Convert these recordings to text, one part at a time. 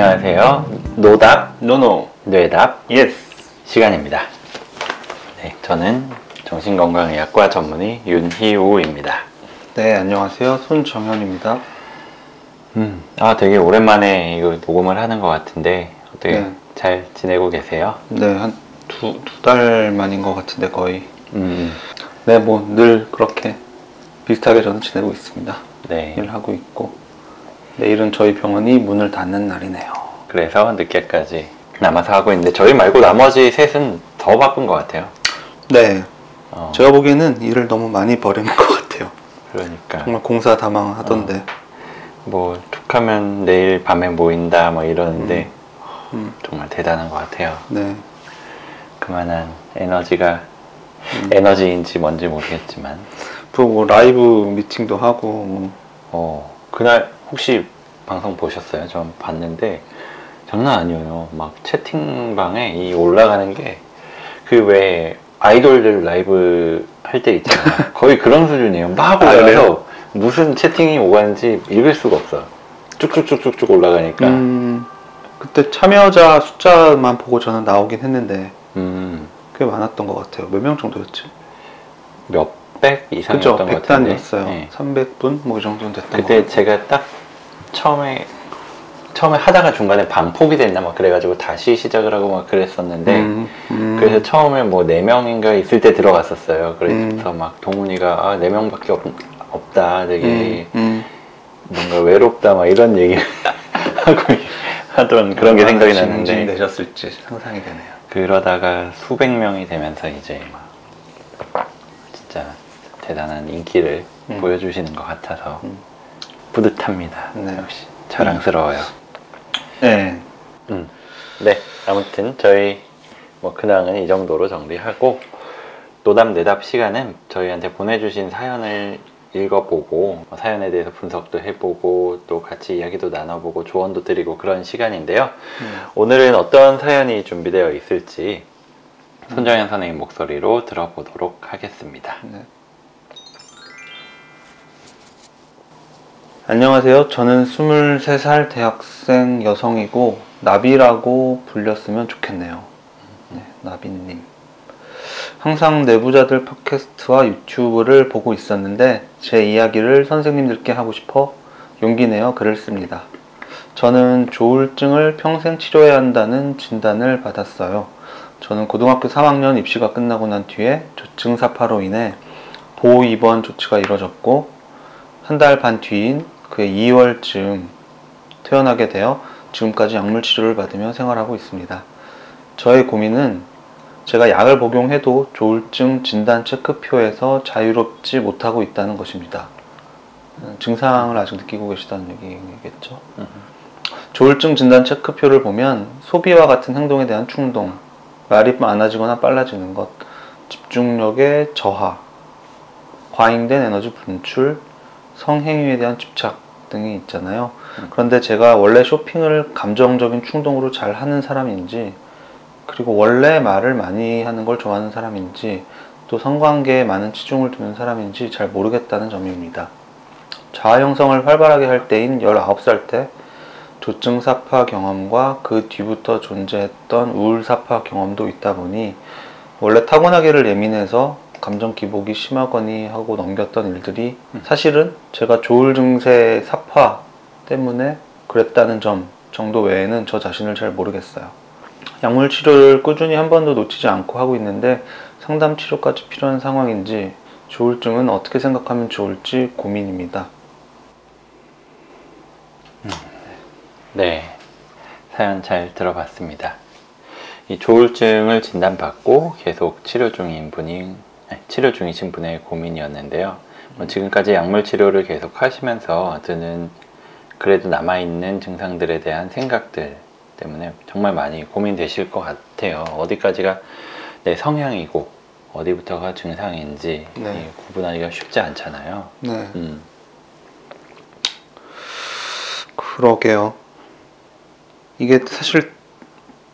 안녕하세요. 노답, no no. 뇌답 yes. 시간입니다. 네, 저는 정신건강의학과 전문의 윤희우입니다. 네, 안녕하세요. 손정현입니다. 음, 아, 되게 오랜만에 이거 녹음을 하는 것 같은데 어떻게 네. 잘 지내고 계세요? 네, 한 두, 두 달 만인 것 같은데 거의. 음, 네, 뭐 늘 그렇게 비슷하게 저는 지내고 있습니다. 네. 일하고 있고. 내일은 저희 병원이 문을 닫는 날이네요. 그래서 늦게까지 남아서 하고 있는데 저희 말고 나머지 셋은 더 바쁜 것 같아요. 네, 어, 제가 보기에는 일을 너무 많이 버리는 것 같아요. 그러니까 정말 공사 다망하던데. 뭐 툭하면 내일 밤에 모인다 뭐 이러는데 음, 정말 대단한 것 같아요. 네. 그만한 에너지가 음. 에너지인지 뭔지 모르겠지만 그리고 뭐 라이브 미팅도 하고, 뭐 어 그날 혹시 방송 보셨어요? 전 봤는데 장난 아니에요. 막 채팅방에 이 올라가는 게 그 왜 아이돌들 라이브 할 때 있잖아요. 거의 그런 수준이에요. 막 아, 올라가서 그래요? 무슨 채팅이 오가는지 읽을 수가 없어. 쭉쭉쭉쭉쭉 올라가니까. 음, 그때 참여자 숫자만 보고 저는 나오긴 했는데, 음, 꽤 많았던 것 같아요. 몇 명 정도였지? 몇 백 그죠? 이상이었던 것 같은데. 100단이었어요. 네. 300분? 뭐 이 정도는 됐던 것 그때. 제가 딱 처음에 처음에 하다가 중간에 반폭이 됐나 막 그래가지고 다시 시작을 하고 막 그랬었는데 음, 음. 그래서 처음에 뭐 네 명인가 있을 때 들어갔었어요. 그래서 음. 막 동훈이가 아, 네 명밖에 없, 없다 되게 음, 음. 뭔가 외롭다 막 이런 얘기 하고 하던 그런 게 생각이 얼마나 나는데 진진되셨을지 상상이 되네요. 그러다가 수백 명이 되면서 이제 막 진짜 대단한 인기를 음. 보여주시는 것 같아서 음. 뿌듯합니다. 네. 역시 자랑스러워요. 네. 음. 네, 아무튼 저희 뭐 근황은 이 정도로 정리하고 노답 내답 시간은 저희한테 보내주신 사연을 읽어보고 뭐 사연에 대해서 분석도 해보고 또 같이 이야기도 나눠보고 조언도 드리고 그런 시간인데요. 음. 오늘은 어떤 사연이 준비되어 있을지 손정현 선생님 목소리로 들어보도록 하겠습니다. 네. 안녕하세요. 저는 23살 대학생 여성이고 나비라고 불렸으면 좋겠네요. 네, 나비님. 항상 내부자들 팟캐스트와 유튜브를 보고 있었는데 제 이야기를 선생님들께 하고 싶어 용기 내어 글을 씁니다. 저는 조울증을 평생 치료해야 한다는 진단을 받았어요. 저는 고등학교 3학년 입시가 끝나고 난 뒤에 조증 사파로 인해 보호 입원 조치가 이뤄졌고 한 달 반 뒤인 그해 2월쯤 퇴원하게 되어 지금까지 약물 치료를 받으며 생활하고 있습니다. 저의 고민은 제가 약을 복용해도 조울증 진단 체크표에서 자유롭지 못하고 있다는 것입니다. 음, 증상을 아직 느끼고 계시다는 얘기겠죠. 음. 조울증 진단 체크표를 보면 소비와 같은 행동에 대한 충동, 말이 많아지거나 빨라지는 것, 집중력의 저하, 과잉된 에너지 분출, 성행위에 대한 집착 등이 있잖아요. 음. 그런데 제가 원래 쇼핑을 감정적인 충동으로 잘 하는 사람인지, 그리고 원래 말을 많이 하는 걸 좋아하는 사람인지, 또 성관계에 많은 치중을 두는 사람인지 잘 모르겠다는 점입니다. 자아 형성을 활발하게 할 때인 19살 때 조증 사파 경험과 그 뒤부터 존재했던 우울 사파 경험도 있다 보니 원래 타고나기를 예민해서 감정 기복이 심하거니 하고 넘겼던 일들이 음. 사실은 제가 조울 증세 사파 때문에 그랬다는 점 정도 외에는 저 자신을 잘 모르겠어요. 약물 치료를 꾸준히 한 번도 놓치지 않고 하고 있는데 상담 치료까지 필요한 상황인지 조울증은 어떻게 생각하면 좋을지 고민입니다. 네, 사연 잘 들어봤습니다. 이 조울증을 진단받고 계속 치료 중인 분이 치료 중이신 분의 고민이었는데요. 뭐 지금까지 약물 치료를 계속 하시면서 드는 그래도 남아 있는 증상들에 대한 생각들 때문에 정말 많이 고민되실 것 같아요. 어디까지가 내 성향이고 어디부터가 증상인지 네. 이 구분하기가 쉽지 않잖아요. 네. 음, 그러게요. 이게 사실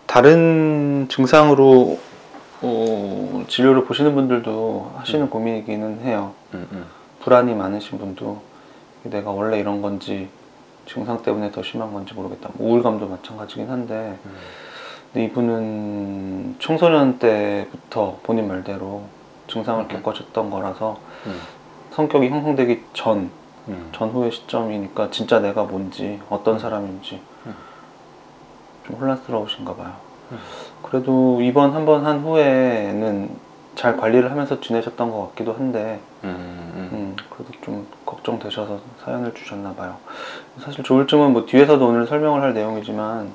다른 증상으로 어, 진료를 보시는 분들도 하시는 고민이기는 해요. 음, 음. 불안이 많으신 분도 내가 원래 이런 건지 증상 때문에 더 심한 건지 모르겠다. 뭐 우울감도 마찬가지긴 한데 음. 근데 이분은 청소년 때부터 본인 말대로 증상을 음. 겪어졌던 거라서 음. 성격이 형성되기 전 음. 전후의 시점이니까 진짜 내가 뭔지 어떤 사람인지 음. 좀 혼란스러우신가 봐요. 음. 그래도 이번 한 번 한 후에는 잘 관리를 하면서 지내셨던 것 같기도 한데 음. 음. 음, 그래도 좀 걱정되셔서 사연을 주셨나 봐요. 사실 조울증은 뭐 뒤에서도 오늘 설명을 할 내용이지만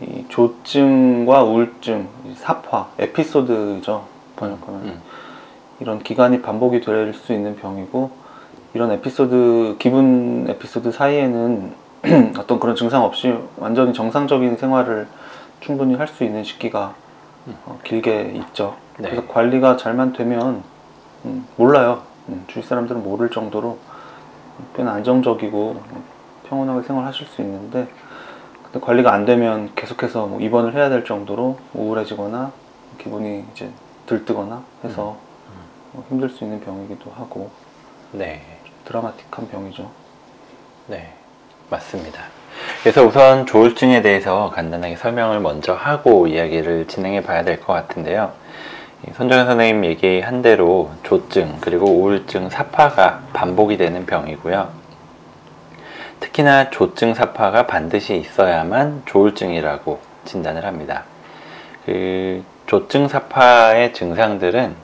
이 조증과 우울증, 이 사파, 에피소드죠. 번역하면 음. 이런 기간이 반복이 될 수 있는 병이고 이런 에피소드 기분 에피소드 사이에는 어떤 그런 증상 없이 완전히 정상적인 생활을 충분히 할 수 있는 시기가 음. 어, 길게 있죠. 네. 그래서 관리가 잘만 되면 음, 몰라요. 음, 주위 사람들은 모를 정도로 꽤나 안정적이고 평온하게 생활하실 수 있는데 근데 관리가 안 되면 계속해서 뭐 입원을 해야 될 정도로 우울해지거나 기분이 이제 들뜨거나 해서 어, 힘들 수 있는 병이기도 하고 네. 드라마틱한 병이죠. 네, 맞습니다. 그래서 우선 조울증에 대해서 간단하게 설명을 먼저 하고 이야기를 진행해 봐야 될 것 같은데요. 이 손정현 선생님 얘기한 대로 조증 그리고 우울증 사파가 반복이 되는 병이고요. 특히나 조증 사파가 반드시 있어야만 조울증이라고 진단을 합니다. 그 조증 사파의 증상들은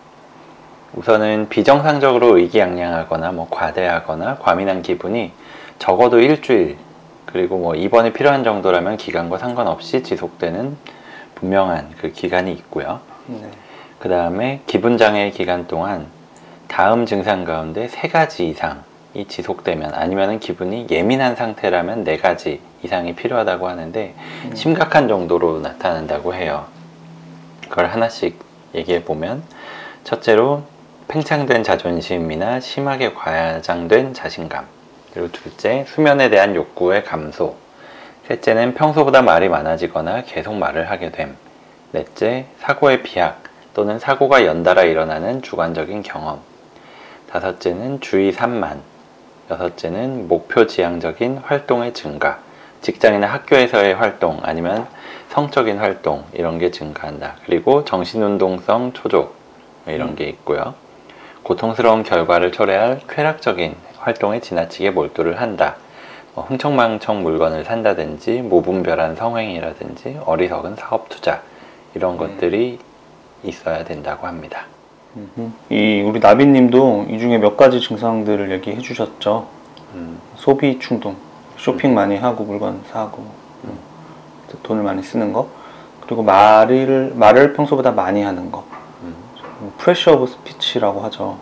우선은 비정상적으로 의기양양하거나 뭐 과대하거나 과민한 기분이 적어도 일주일 그리고 뭐 입원이 필요한 정도라면 기간과 상관없이 지속되는 분명한 그 기간이 있고요. 네. 그 다음에 기분 장애 기간 동안 다음 증상 가운데 세 가지 이상이 지속되면 아니면은 기분이 예민한 상태라면 네 가지 이상이 필요하다고 하는데 음. 심각한 정도로 나타난다고 해요. 그걸 하나씩 얘기해 보면 첫째로 팽창된 자존심이나 심하게 과장된 자신감. 그리고 둘째, 수면에 대한 욕구의 감소. 셋째는 평소보다 말이 많아지거나 계속 말을 하게 됨. 넷째, 사고의 비약 또는 사고가 연달아 일어나는 주관적인 경험. 다섯째는 주의 산만. 여섯째는 목표 지향적인 활동의 증가. 직장이나 학교에서의 활동 아니면 성적인 활동 이런 게 증가한다. 그리고 정신운동성 초조 이런 음. 게 있고요. 고통스러운 결과를 초래할 쾌락적인 활동에 지나치게 몰두를 한다. 뭐 흥청망청 물건을 산다든지 무분별한 성행이라든지 어리석은 사업 투자 이런 음. 것들이 있어야 된다고 합니다. 이 우리 나비님도 이 중에 몇 가지 증상들을 얘기해 주셨죠. 음, 소비 충동, 쇼핑 많이 하고 물건 사고, 음, 돈을 많이 쓰는 거, 그리고 말을 말을 평소보다 많이 하는 거, 음, pressure of speech라고 하죠.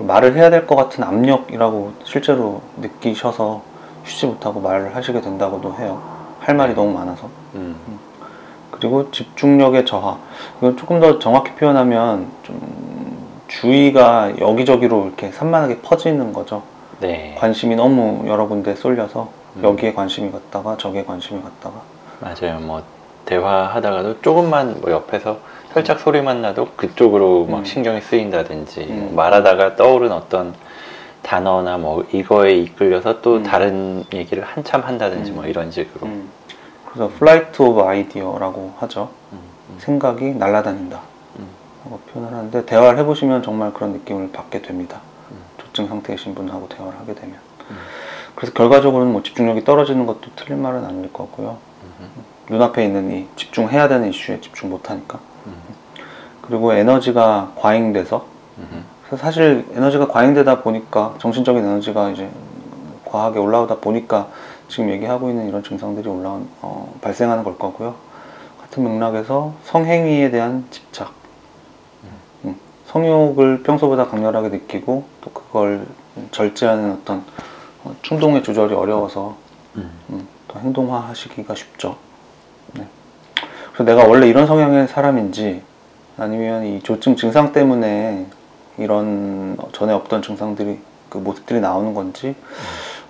음, 그 말을 해야 될 것 같은 압력이라고 실제로 느끼셔서 쉬지 못하고 말을 하시게 된다고도 해요. 할 말이 너무 많아서. 음, 그리고 집중력의 저하. 이건 조금 더 정확히 표현하면 좀 주의가 여기저기로 이렇게 산만하게 퍼지는 거죠. 네, 관심이 너무 여러 군데 쏠려서 음. 여기에 관심이 갔다가 저기에 관심이 갔다가 맞아요. 뭐 대화하다가도 조금만 뭐 옆에서 살짝 소리만 나도 그쪽으로 막 음. 신경이 쓰인다든지 음. 뭐 말하다가 떠오른 어떤 단어나 뭐 이거에 이끌려서 또 음. 다른 얘기를 한참 한다든지 음. 뭐 이런 식으로 음. 그래서 flight of idea라고 하죠. 음, 음, 생각이 날아다닌다. 음. 라고 표현을 하는데 대화를 해보시면 정말 그런 느낌을 받게 됩니다. 음. 조증 상태이신 분하고 대화를 하게 되면. 음. 그래서 결과적으로는 뭐 집중력이 떨어지는 것도 틀린 말은 아닐 거고요. 음, 눈앞에 있는 이 집중해야 되는 이슈에 집중 못하니까. 음, 그리고 에너지가 과잉돼서 음, 사실 에너지가 과잉되다 보니까 정신적인 에너지가 이제 과하게 올라오다 보니까 지금 얘기하고 있는 이런 증상들이 올라온 어, 발생하는 걸 거고요. 같은 맥락에서 성행위에 대한 집착, 음, 성욕을 평소보다 강렬하게 느끼고 또 그걸 절제하는 어떤 어, 충동의 조절이 어려워서 음, 음, 더 행동화하시기가 쉽죠. 네. 내가 원래 이런 성향의 사람인지 아니면 이 조증 증상 때문에 이런 전에 없던 증상들이 그 모습들이 나오는 건지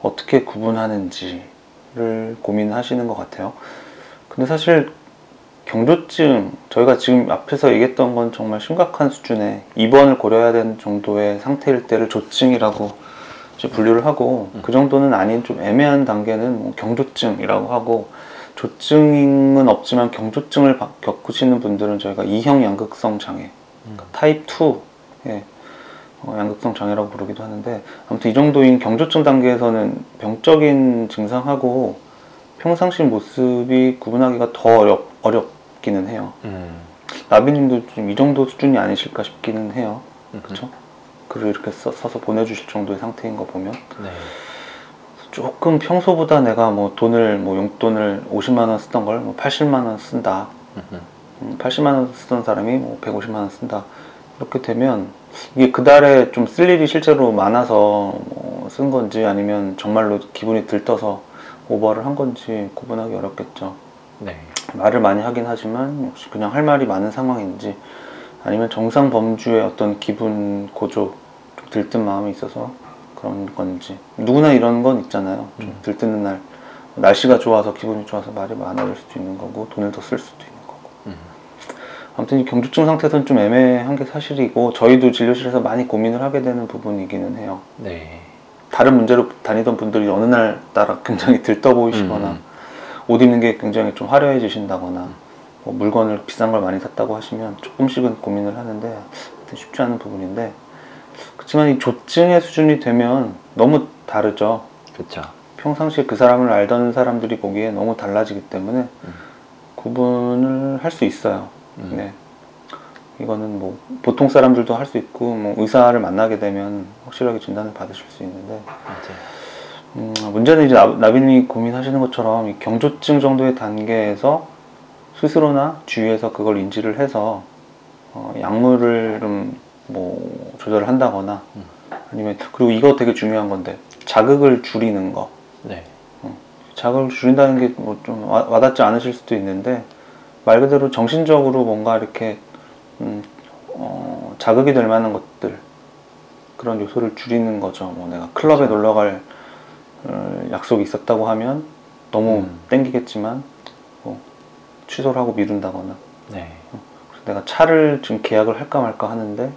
어떻게 구분하는지를 고민하시는 것 같아요. 근데 사실 경조증 저희가 지금 앞에서 얘기했던 건 정말 심각한 수준의 입원을 고려해야 되는 정도의 상태일 때를 조증이라고 분류를 하고 음. 그 정도는 아닌 좀 애매한 단계는 뭐 경조증이라고 하고 조증은 없지만 경조증을 바- 겪으시는 분들은 저희가 이형 양극성 장애 음. 타입 2의 어, 양극성 장애라고 부르기도 하는데 아무튼 이 정도인 경조증 단계에서는 병적인 증상하고 평상시 모습이 구분하기가 더 어렵, 어렵기는 해요. 음. 나비님도 좀 이 정도 수준이 아니실까 싶기는 해요. 음. 그렇죠? 글을 이렇게 써, 서 보내주실 정도의 상태인 거 보면 네. 조금 평소보다 내가 뭐 돈을 뭐 용돈을 50만 원 쓰던 걸 뭐 80만 원 쓴다. 음. 음, 80만 원 쓰던 사람이 뭐 150만 원 쓴다. 이렇게 되면 이게 그 달에 좀 쓸 일이 실제로 많아서 뭐 쓴 건지 아니면 정말로 기분이 들떠서 오버를 한 건지 구분하기 어렵겠죠. 네. 말을 많이 하긴 하지만 역시 그냥 할 말이 많은 상황인지 아니면 정상 범주의 어떤 기분 고조 좀 들뜬 마음이 있어서 그런 건지 누구나 이런 건 있잖아요. 좀 음. 들뜨는 날 날씨가 좋아서 기분이 좋아서 말이 많아질 수도 있는 거고 돈을 더 쓸 수도 있는 거고 음. 아무튼 이 경조증 상태에서는 좀 애매한 게 사실이고 저희도 진료실에서 많이 고민을 하게 되는 부분이기는 해요. 네. 다른 문제로 다니던 분들이 어느 날 따라 굉장히 들떠 보이시거나 음. 옷 입는 게 굉장히 좀 화려해지신다거나 뭐 물건을 비싼 걸 많이 샀다고 하시면 조금씩은 고민을 하는데 쉽지 않은 부분인데 그렇지만 이 조증의 수준이 되면 너무 다르죠. 그렇죠. 평상시에 그 사람을 알던 사람들이 보기에 너무 달라지기 때문에 음. 구분을 할 수 있어요. 음. 네. 이거는 뭐 보통 사람들도 할 수 있고 뭐 의사를 만나게 되면 확실하게 진단을 받으실 수 있는데. 음, 문제는 이제 나- 나비님이 고민하시는 것처럼 이 경조증 정도의 단계에서 스스로나 주위에서 그걸 인지를 해서 어, 약물을 좀 뭐 조절을 한다거나 음. 아니면 그리고 이거 되게 중요한 건데 자극을 줄이는 거 네. 자극을 줄인다는 게 뭐 좀 와닿지 않으실 수도 있는데 말 그대로 정신적으로 뭔가 이렇게 음, 어, 자극이 될 만한 것들 그런 요소를 줄이는 거죠. 뭐 내가 클럽에 그렇죠. 놀러 갈 어, 약속이 있었다고 하면 너무 음. 땡기겠지만 뭐 취소를 하고 미룬다거나 네. 내가 차를 지금 계약을 할까 말까 하는데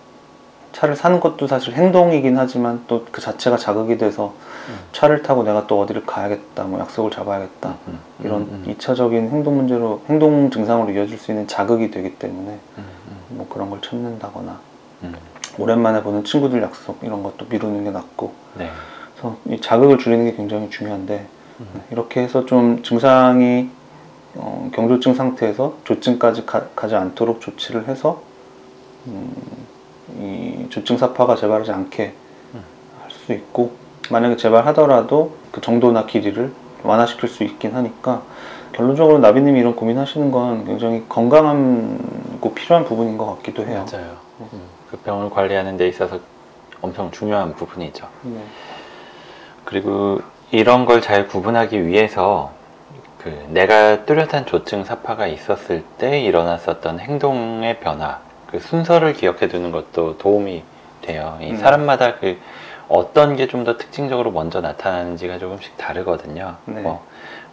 차를 사는 것도 사실 행동이긴 하지만 또 그 자체가 자극이 돼서 음. 차를 타고 내가 또 어디를 가야겠다, 뭐 약속을 잡아야겠다 음. 이런 음. 음. 2차적인 행동 문제로 행동 증상으로 이어질 수 있는 자극이 되기 때문에 음. 뭐 그런 걸 참는다거나 음. 오랜만에 보는 친구들 약속 이런 것도 미루는 게 낫고 네. 그래서 이 자극을 줄이는 게 굉장히 중요한데 음. 이렇게 해서 좀 증상이 어, 경조증 상태에서 조증까지 가, 지 않도록 조치를 해서 음, 이 조증 사파가 재발하지 않게 음. 할수 있고 만약에 재발하더라도 그 정도나 길이를 완화시킬 수 있긴 하니까 결론적으로 나비님이 이런 고민하시는 건 굉장히 건강하고 필요한 부분인 것 같기도 해요. 맞아요. 음. 그 병을 관리하는 데 있어서 엄청 중요한 부분이죠. 네. 그리고 이런 걸 잘 구분하기 위해서 그 내가 뚜렷한 조증 사파가 있었을 때 일어났었던 행동의 변화, 그 순서를 기억해 두는 것도 도움이 돼요. 이 음. 사람마다 그 어떤 게 좀 더 특징적으로 먼저 나타나는지가 조금씩 다르거든요. 네. 뭐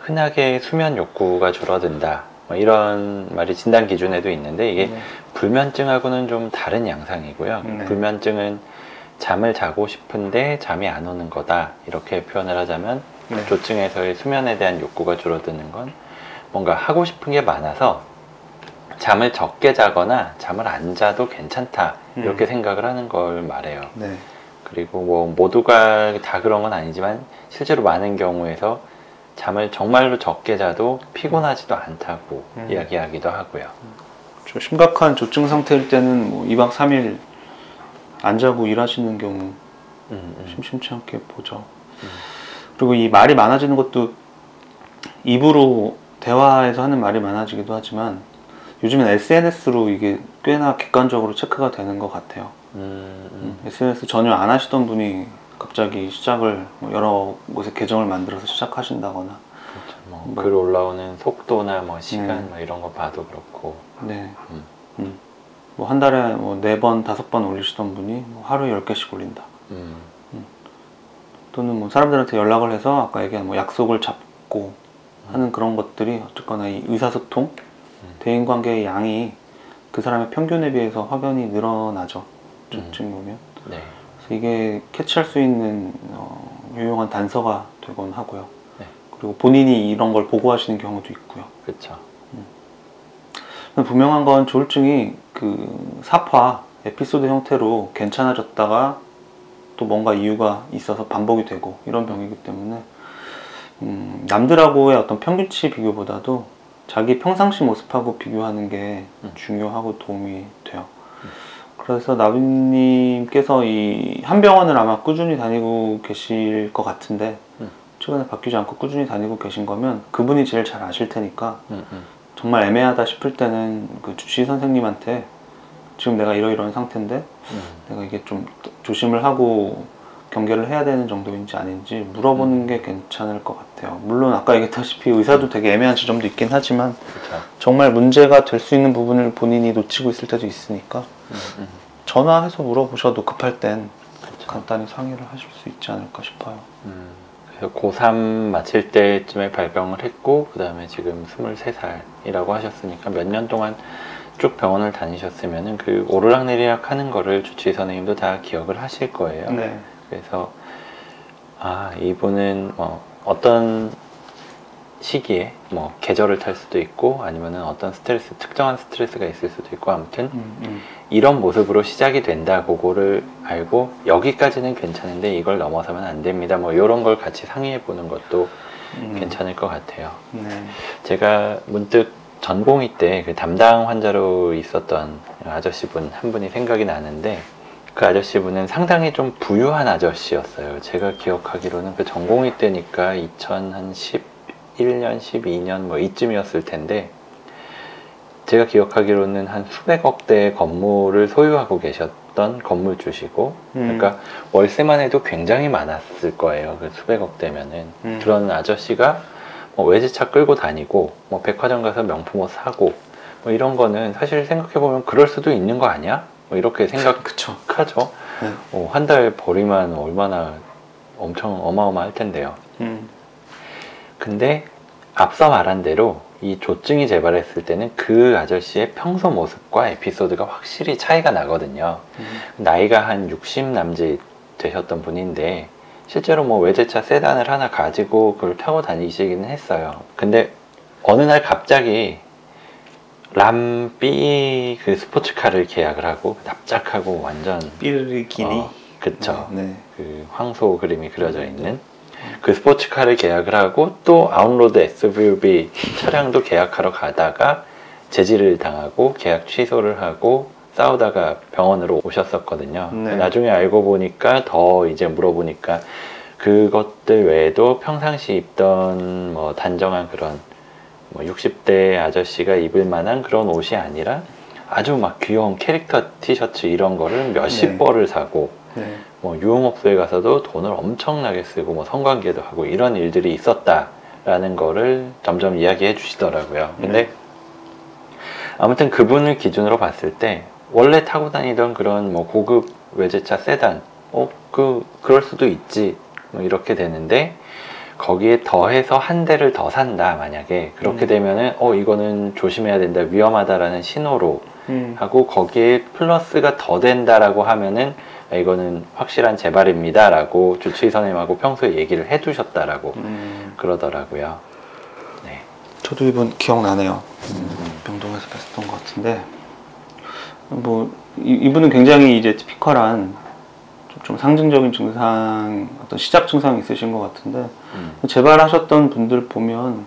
흔하게 수면 욕구가 줄어든다. 뭐 이런 말이 진단 기준에도 있는데 이게 네. 불면증하고는 좀 다른 양상이고요. 네. 불면증은 잠을 자고 싶은데 잠이 안 오는 거다. 이렇게 표현을 하자면 네. 조증에서의 수면에 대한 욕구가 줄어드는 건 뭔가 하고 싶은 게 많아서 잠을 적게 자거나 잠을 안 자도 괜찮다. 이렇게 음. 생각을 하는 걸 말해요. 네. 그리고 뭐 모두가 다 그런 건 아니지만 실제로 많은 경우에서 잠을 정말로 적게 자도 피곤하지도 않다고 음. 이야기하기도 하고요. 좀 심각한 조증 상태일 때는 뭐 2박 3일 안 자고 일하시는 경우 음, 음. 심심치 않게 보죠. 음. 그리고 이 말이 많아지는 것도 입으로 대화에서 하는 말이 많아지기도 하지만 요즘엔 SNS로 이게 꽤나 객관적으로 체크가 되는 것 같아요. 음, 음. SNS 전혀 안 하시던 분이 갑자기 시작을 뭐 여러 곳에 계정을 만들어서 시작하신다거나 그렇죠. 뭐 뭐. 글 올라오는 속도나 뭐 시간 네. 뭐 이런 거 봐도 그렇고 네. 음. 음. 뭐한 달에 뭐 네 번, 다섯 번 올리시던 분이 뭐 하루에 열 개씩 올린다. 음, 또는 뭐 사람들한테 연락을 해서 아까 얘기한 뭐 약속을 잡고 하는 그런 것들이 어쨌거나 이 의사소통, 음. 대인관계의 양이 그 사람의 평균에 비해서 확연히 늘어나죠. 음. 조증이 오면. 네. 그래서 이게 캐치할 수 있는 어, 유용한 단서가 되곤 하고요. 네. 그리고 본인이 이런 걸 보고하시는 경우도 있고요. 그렇죠. 분명한 건 조울증이 그 사파 에피소드 형태로 괜찮아졌다가 또 뭔가 이유가 있어서 반복이 되고 이런 병이기 때문에 음, 남들하고의 어떤 평균치 비교보다도 자기 평상시 모습하고 비교하는 게 음. 중요하고 도움이 돼요. 그래서 나비님께서 이 한 병원을 아마 꾸준히 다니고 계실 것 같은데 음. 최근에 바뀌지 않고 꾸준히 다니고 계신 거면 그분이 제일 잘 아실 테니까 음, 음. 정말 애매하다 싶을 때는 그 주치의 선생님한테 지금 내가 이러이러한 상태인데 음. 내가 이게 좀 조심을 하고 경계를 해야 되는 정도인지 아닌지 물어보는 게 괜찮을 것 같아요. 물론 아까 얘기했다시피 의사도 되게 애매한 지점도 있긴 하지만 그렇죠. 정말 문제가 될 수 있는 부분을 본인이 놓치고 있을 때도 있으니까 음, 음. 전화해서 물어보셔도 급할 땐 그렇죠. 간단히 상의를 하실 수 있지 않을까 싶어요. 음, 그래서 고3 마칠 때쯤에 발병을 했고 그 다음에 지금 23살이라고 하셨으니까 몇 년 동안 쭉 병원을 다니셨으면은 그 오르락내리락 하는 거를 주치의 선생님도 다 기억을 하실 거예요. 네. 그래서 아 이분은 뭐 어떤 시기에 뭐 계절을 탈 수도 있고 아니면은 어떤 스트레스 특정한 스트레스가 있을 수도 있고 아무튼 음, 음. 이런 모습으로 시작이 된다 그거를 알고 여기까지는 괜찮은데 이걸 넘어서면 안 됩니다 뭐 이런 걸 같이 상의해 보는 것도 음. 괜찮을 것 같아요 네. 제가 문득 전공의 때 그 담당 환자로 있었던 아저씨분 한 분이 생각이 나는데 그 아저씨분은 상당히 좀 부유한 아저씨였어요. 제가 기억하기로는 그 전공의 때니까 2011년, 12년 뭐 이쯤이었을 텐데 제가 기억하기로는 한 수백억 대의 건물을 소유하고 계셨던 건물주시고 음. 그러니까 월세만 해도 굉장히 많았을 거예요. 그 수백억 대면은 음. 그런 아저씨가 뭐 외제차 끌고 다니고 뭐 백화점 가서 명품 옷 사고 뭐 이런 거는 사실 생각해 보면 그럴 수도 있는 거 아니야? 뭐 이렇게. 생각하죠. 네. 한달 벌이만 얼마나 엄청 어마어마할 텐데요. 음. 근데 앞서 말한 대로 이 조증이 재발했을 때는 그 아저씨의 평소 모습과 에피소드가 확실히 차이가 나거든요. 음. 나이가 한 60 남짓 되셨던 분인데 실제로 뭐 외제차 세단을 하나 가지고 그걸 타고 다니시기는 했어요. 근데 어느 날 갑자기 람비 그 스포츠카를 계약을 하고 납작하고 완전 삐르기니. 어, 그쵸. 네. 그 황소 그림이 그려져 있는 그 스포츠카를 계약을 하고 또 오프로드 SUV 차량도 계약하러 가다가 제지를 당하고 계약 취소를 하고 싸우다가 병원으로 오셨었거든요. 네. 나중에 알고 보니까 더 이제 물어보니까 그것들 외에도 평상시 입던 뭐 단정한 그런 뭐 60대 아저씨가 입을 만한 그런 옷이 아니라 아주 막 귀여운 캐릭터 티셔츠 이런 거를 몇십 네. 벌을 사고 네. 뭐 유흥업소에 가서도 돈을 엄청나게 쓰고 뭐 성관계도 하고 이런 일들이 있었다라는 거를 점점 이야기해 주시더라고요. 근데 네. 아무튼 그분을 기준으로 봤을 때 원래 타고 다니던 그런 뭐 고급 외제차 세단 어그 그럴 수도 있지 뭐 이렇게 되는데 거기에 더해서 한 대를 더 산다 만약에 그렇게 음. 되면은 어 이거는 조심해야 된다 위험하다라는 신호로 음. 하고 거기에 플러스가 더 된다라고 하면은 아, 이거는 확실한 재발입니다라고 주치의 선생님하고 평소에 얘기를 해두셨다라고 음. 그러더라고요. 네. 저도 이분 기억나네요. 음. 병동에서 뵀었던 것 같은데 뭐 이, 이분은 굉장히 이제 티피컬한 좀, 좀 상징적인 증상 어떤 시작 증상이 있으신 것 같은데 음. 재발하셨던 분들 보면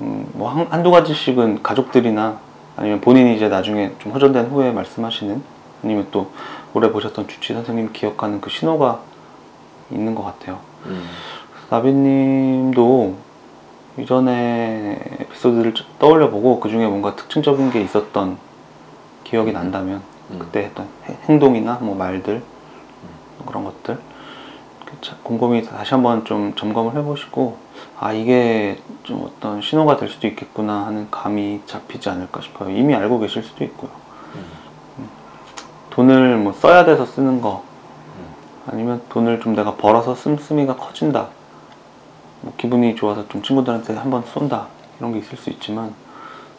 음, 뭐 한, 한두 가지씩은 가족들이나 아니면 본인이 이제 나중에 좀 호전된 후에 말씀하시는 아니면 또 오래 보셨던 주치 선생님 기억하는 그 신호가 있는 것 같아요. 음. 나비님도 이전에 에피소드를 쭉 떠올려보고 그 중에 뭔가 특징적인 게 있었던 기억이 난다면 음. 그때 했던 해- 행동이나 뭐 말들 그런 것들 곰곰이 다시 한번 좀 점검을 해보시고 아 이게 좀 어떤 신호가 될 수도 있겠구나 하는 감이 잡히지 않을까 싶어요. 이미 알고 계실 수도 있고요. 음. 돈을 뭐 써야 돼서 쓰는 거 음. 아니면 돈을 좀 내가 벌어서 씀씀이가 커진다. 뭐 기분이 좋아서 좀 친구들한테 한번 쏜다. 이런 게 있을 수 있지만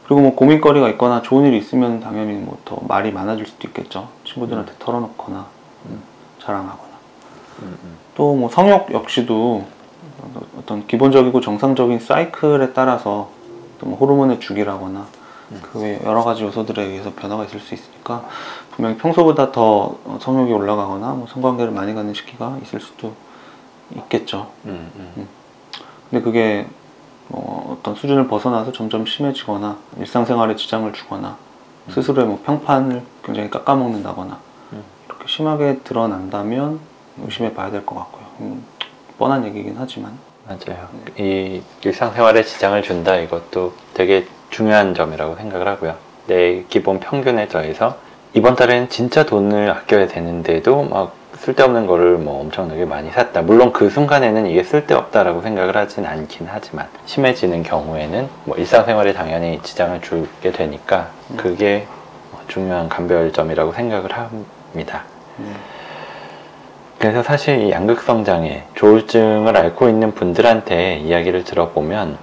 그리고 뭐 고민거리가 있거나 좋은 일이 있으면 당연히 뭐 더 말이 많아질 수도 있겠죠. 친구들한테 털어놓거나 음, 자랑하거나. 음, 또뭐 성욕 역시도 어떤 기본적이고 정상적인 사이클에 따라서 또 뭐 호르몬의 주기라거나 음. 그외 여러 가지 요소들에 의해서 변화가 있을 수 있으니까 분명히 평소보다 더 성욕이 올라가거나 뭐 성관계를 많이 갖는 시기가 있을 수도 있겠죠. 음, 음. 근데 그게 뭐 어떤 수준을 벗어나서 점점 심해지거나 일상생활에 지장을 주거나 음. 스스로의 뭐 평판을 굉장히 깎아먹는다거나 심하게 드러난다면 의심해 봐야 될 것 같고요. 음, 뻔한 얘기긴 하지만 맞아요. 이 일상생활에 지장을 준다 이것도 되게 중요한 점이라고 생각을 하고요. 내 기본 평균에 더해서 이번 달엔 진짜 돈을 아껴야 되는데도 막 쓸데없는 거를 뭐 엄청나게 많이 샀다. 물론 그 순간에는 이게 쓸데없다라고 생각을 하진 않긴 하지만 심해지는 경우에는 뭐 일상생활에 당연히 지장을 주게 되니까 음. 그게 중요한 감별점이라고 생각을 합니다. 네. 그래서 사실 이 양극성 장애, 조울증을 앓고 있는 분들한테 이야기를 들어보면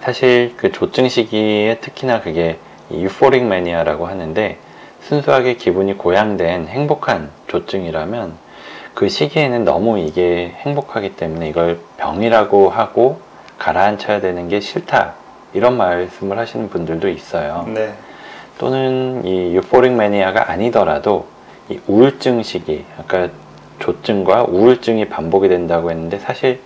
사실 그 조증 시기에 특히나 그게 이 유포릭 매니아라고 하는데 순수하게 기분이 고양된 행복한 조증이라면 그 시기에는 너무 이게 행복하기 때문에 이걸 병이라고 하고 가라앉혀야 되는 게 싫다 이런 말씀을 하시는 분들도 있어요. 네. 또는 이 유포릭 매니아가 아니더라도 이 우울증 시기, 아까 조증과 우울증이 반복이 된다고 했는데 사실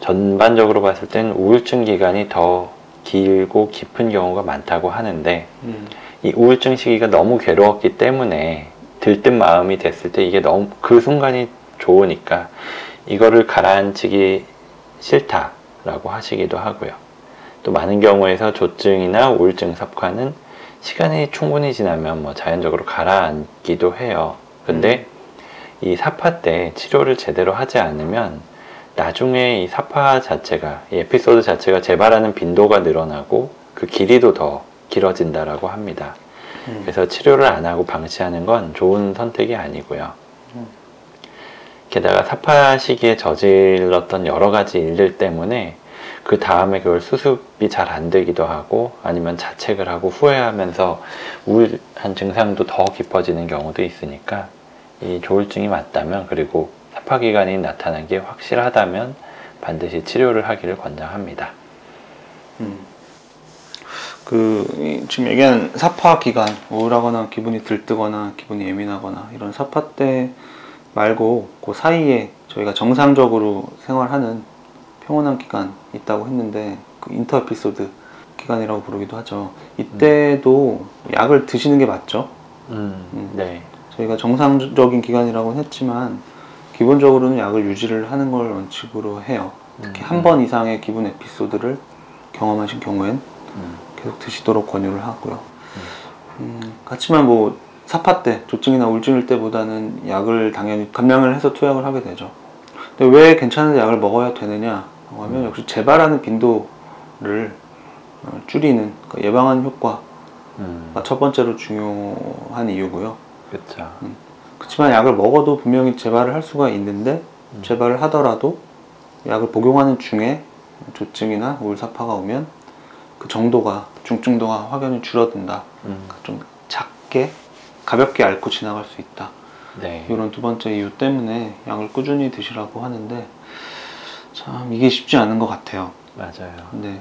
전반적으로 봤을 땐 우울증 기간이 더 길고 깊은 경우가 많다고 하는데 음. 이 우울증 시기가 너무 괴로웠기 때문에 들뜬 마음이 됐을 때 이게 너무 그 순간이 좋으니까 이거를 가라앉히기 싫다라고 하시기도 하고요. 또 많은 경우에서 조증이나 우울증 섭과는 시간이 충분히 지나면 뭐 자연적으로 가라앉기도 해요. 근데 이 사파 때 치료를 제대로 하지 않으면 나중에 이 사파 자체가 이 에피소드 자체가 재발하는 빈도가 늘어나고 그 길이도 더 길어진다라고 합니다. 음. 그래서 치료를 안 하고 방치하는 건 좋은 선택이 아니고요. 음. 게다가 사파 시기에 저질렀던 여러 가지 일들 때문에 그 다음에 그걸 수습이 잘 안 되기도 하고 아니면 자책을 하고 후회하면서 우울한 증상도 더 깊어지는 경우도 있으니까 이 조울증이 맞다면 그리고 사파 기간이 나타난 게 확실하다면 반드시 치료를 하기를 권장합니다. 음. 그 이- 지금 얘기한 사파 기간 우울하거나 기분이 들뜨거나 기분이 예민하거나 이런 사파 때 말고 그 사이에 저희가 정상적으로 생활하는 평온한 기간 있다고 했는데 그 인터 에피소드 기간이라고 부르기도 하죠. 이때도 약을 드시는 게 맞죠. 음. 네. 저희가 정상적인 기간이라고는 했지만 기본적으로는 약을 유지를 하는 걸 원칙으로 해요. 특히 음, 한번 이상의 기분 에피소드를 경험하신 경우엔 음, 계속 드시도록 권유를 하고요. 음, 그렇지만 뭐 사파 때 조증이나 우울증일 때보다는 약을 당연히 감량을 해서 투약을 하게 되죠. 근데 왜 괜찮은데 약을 먹어야 되느냐 하면 역시 재발하는 빈도를 어, 줄이는 그러니까 예방하는 효과가 음, 첫 번째로 중요한 이유고요. 그렇죠. 그렇지만 약을 먹어도 분명히 재발을 할 수가 있는데 음. 재발을 하더라도 약을 복용하는 중에 조증이나 우울사파가 오면 그 정도가 중증도가 확연히 줄어든다. 음, 그러니까 좀 작게 가볍게 앓고 지나갈 수 있다. 네. 이런 두 번째 이유 때문에 약을 꾸준히 드시라고 하는데 참 이게 쉽지 않은 것 같아요. 맞아요. 네.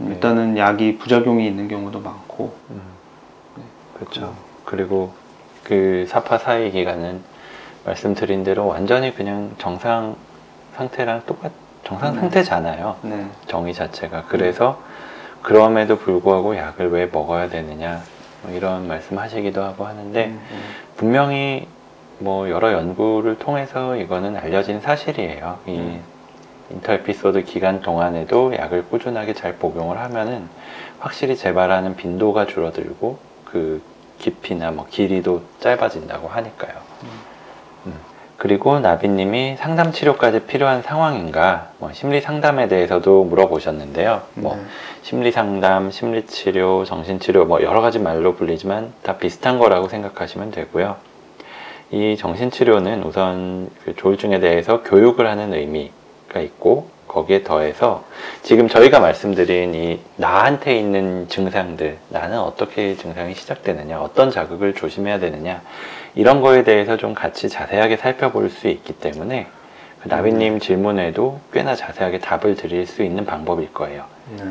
일단은 약이 부작용이 있는 경우도 많고 음, 네. 그렇죠. 그리고 그 사파 사이 기간은 말씀드린 대로 완전히 그냥 정상 상태랑 똑같 정상 음. 상태잖아요. 네. 정의 자체가 그래서 그럼에도 불구하고 약을 왜 먹어야 되느냐 뭐 이런 말씀하시기도 하고 하는데 음, 음. 분명히 뭐 여러 연구를 통해서 이거는 알려진 사실이에요. 이 음. 인터 에피소드 기간 동안에도 약을 꾸준하게 잘 복용을 하면은 확실히 재발하는 빈도가 줄어들고 그 깊이나 뭐 길이도 짧아진다고 하니까요. 음. 그리고 나비님이 상담 치료까지 필요한 상황인가? 뭐 심리 상담에 대해서도 물어보셨는데요. 뭐 네. 심리 상담, 심리 치료, 정신 치료 뭐 여러 가지 말로 불리지만 다 비슷한 거라고 생각하시면 되고요. 이 정신 치료는 우선 그 조울증에 대해서 교육을 하는 의미 가 있고 거기에 더해서 지금 저희가 말씀드린 이 나한테 있는 증상들, 나는 어떻게 증상이 시작되느냐, 어떤 자극을 조심해야 되느냐, 이런 거에 대해서 좀 같이 자세하게 살펴볼 수 있기 때문에 그 나비님 질문에도 꽤나 자세하게 답을 드릴 수 있는 방법일 거예요. 네.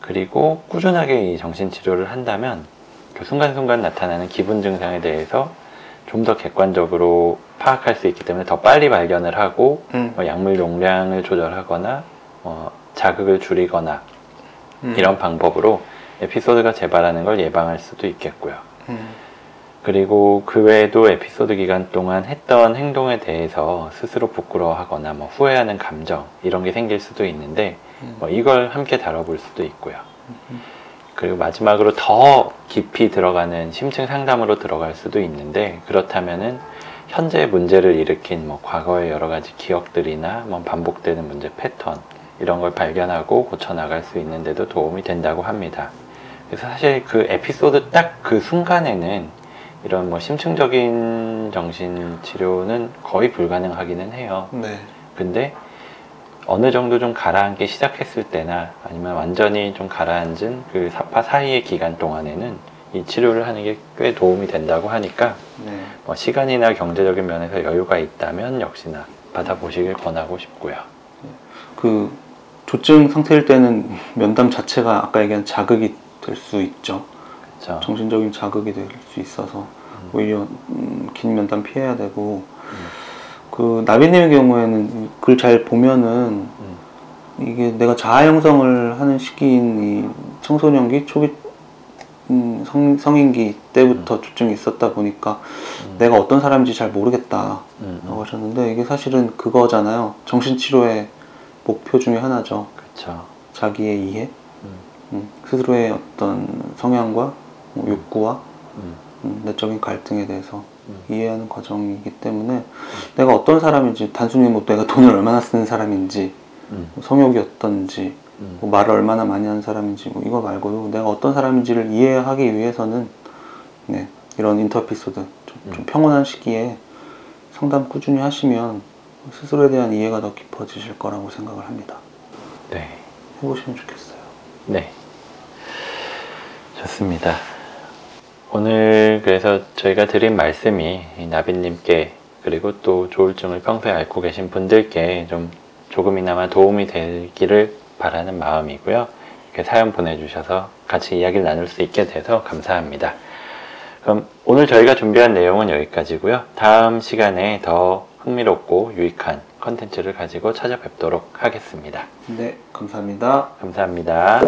그리고 꾸준하게 이 정신치료를 한다면 그 순간순간 나타나는 기분 증상에 대해서 좀 더 객관적으로 파악할 수 있기 때문에 더 빨리 발견을 하고 음. 뭐 약물 용량을 조절하거나 뭐 자극을 줄이거나 음. 이런 방법으로 에피소드가 재발하는 걸 예방할 수도 있겠고요. 음. 그리고 그 외에도 에피소드 기간 동안 했던 행동에 대해서 스스로 부끄러워하거나 뭐 후회하는 감정 이런 게 생길 수도 있는데 음. 뭐 이걸 함께 다뤄볼 수도 있고요. 그리고 마지막으로 더 깊이 들어가는 심층 상담으로 들어갈 수도 있는데 그렇다면은 현재 문제를 일으킨 뭐 과거의 여러 가지 기억들이나 뭐 반복되는 문제 패턴 이런 걸 발견하고 고쳐 나갈 수 있는데도 도움이 된다고 합니다. 그래서 사실 그 에피소드 딱 그 순간에는 이런 뭐 심층적인 정신 치료는 거의 불가능하기는 해요. 네. 근데 어느 정도 좀 가라앉기 시작했을 때나 아니면 완전히 좀 가라앉은 그 사파 사이의 기간 동안에는 이 치료를 하는 게 꽤 도움이 된다고 하니까 네. 뭐 시간이나 경제적인 면에서 여유가 있다면 역시나 받아보시길 권하고 싶고요. 그 조증 상태일 때는 면담 자체가 아까 얘기한 자극이 될 수 있죠. 그렇죠. 정신적인 자극이 될 수 있어서 오히려 음, 긴 면담 피해야 되고 그 나비님의 경우에는 글 잘 보면은 음, 이게 내가 자아 형성을 하는 시기인 이 청소년기 초기 음, 성, 성인기 때부터 조증이 있었다 보니까 음. 내가 어떤 사람인지 잘 모르겠다 음, 라고 하셨는데 이게 사실은 그거잖아요. 정신치료의 목표 중에 하나죠. 그렇죠. 자기의 이해? 음, 음, 스스로의 어떤 성향과 뭐 욕구와 음, 음, 내적인 갈등에 대해서 음. 이해하는 과정이기 때문에 내가 어떤 사람인지 단순히 뭐 내가 돈을 얼마나 쓰는 사람인지 음, 뭐 성욕이 어떤지 음. 뭐 말을 얼마나 많이 하는 사람인지 뭐 이거 말고도 내가 어떤 사람인지를 이해하기 위해서는 네, 이런 인터피소드 좀, 좀 음. 평온한 시기에 상담 꾸준히 하시면 스스로에 대한 이해가 더 깊어지실 거라고 생각을 합니다. 네. 해보시면 좋겠어요. 네. 좋습니다. 오늘 그래서 저희가 드린 말씀이 이 나비님께 그리고 또 조울증을 평소에 앓고 계신 분들께 좀 조금이나마 도움이 되기를 바라는 마음이고요. 이렇게 사연 보내주셔서 같이 이야기를 나눌 수 있게 돼서 감사합니다. 그럼 오늘 저희가 준비한 내용은 여기까지고요. 다음 시간에 더 흥미롭고 유익한 컨텐츠를 가지고 찾아뵙도록 하겠습니다. 네, 감사합니다. 감사합니다.